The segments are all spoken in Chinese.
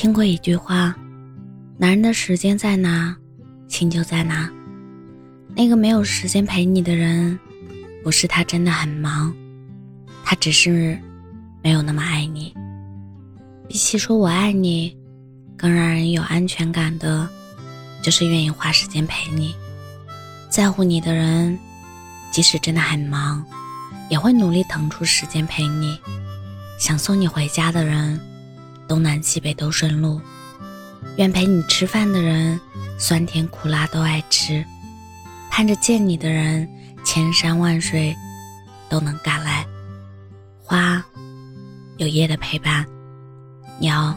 听过一句话：“男人的时间在哪，心就在哪。”那个没有时间陪你的人，不是他真的很忙，他只是没有那么爱你。比起说我爱你，更让人有安全感的，就是愿意花时间陪你。在乎你的人，即使真的很忙，也会努力腾出时间陪你。想送你回家的人。东南西北都顺路，愿陪你吃饭的人，酸甜苦辣都爱吃；盼着见你的人，千山万水都能赶来。花有叶的陪伴，鸟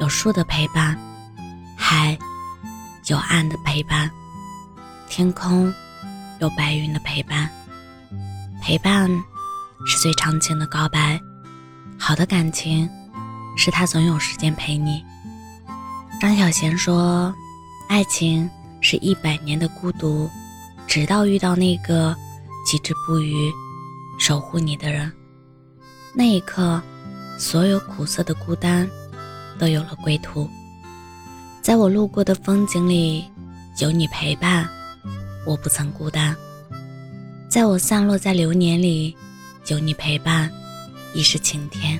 有树的陪伴，海有岸的陪伴，天空有白云的陪伴。陪伴是最长情的告白，好的感情。是他总有时间陪你。张小娴说：“爱情是一百年的孤独，直到遇到那个极致不渝、守护你的人，那一刻，所有苦涩的孤单都有了归途。在我路过的风景里，有你陪伴，我不曾孤单；在我散落在流年里，有你陪伴，亦是晴天。”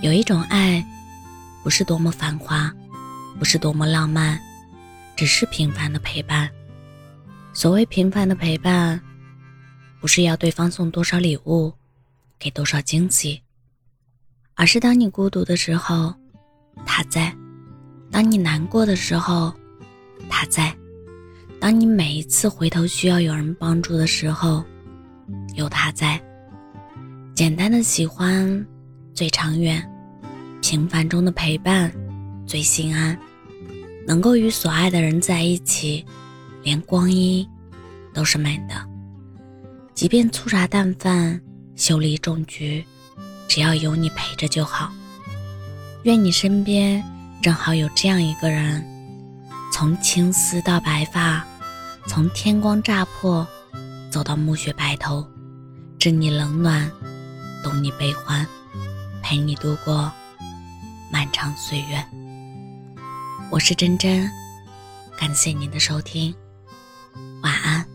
有一种爱，不是多么繁华，不是多么浪漫，只是平凡的陪伴。所谓平凡的陪伴，不是要对方送多少礼物，给多少惊喜，而是当你孤独的时候，他在；当你难过的时候，他在；当你每一次回头需要有人帮助的时候，有他在。简单的喜欢。最长远，平凡中的陪伴最心安。能够与所爱的人在一起，连光阴都是美的。即便粗茶淡饭、修理重局，只要有你陪着就好。愿你身边正好有这样一个人，从青丝到白发，从天光乍破走到暮雪白头，知你冷暖，懂你悲欢。陪你度过漫长岁月。我是真真，感谢您的收听，晚安。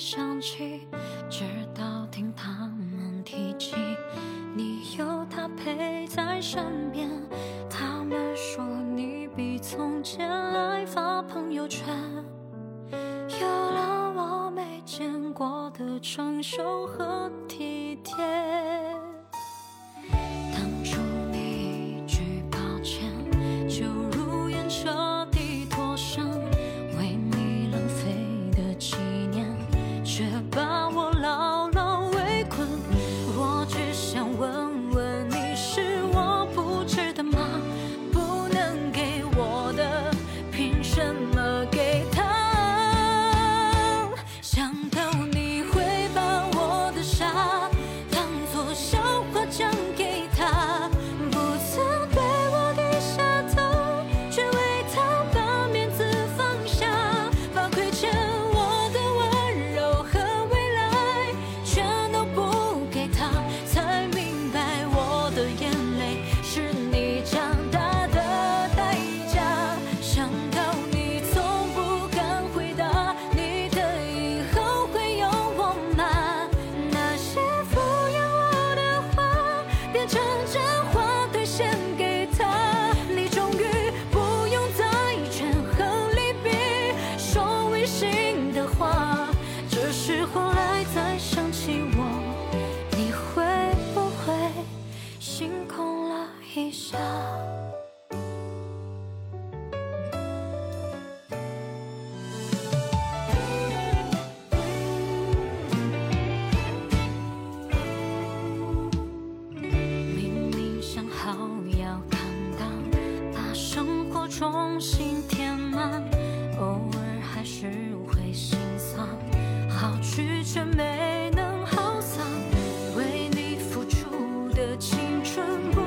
想起，直到听他们提起你有他陪在身边。他们说你比从前爱发朋友圈，有了我没见过的成熟和体贴。心的话这是后来再想起我你会不会心空了一下？明明想好要坦荡把生活重新填满却没能耗散为你付出的青春。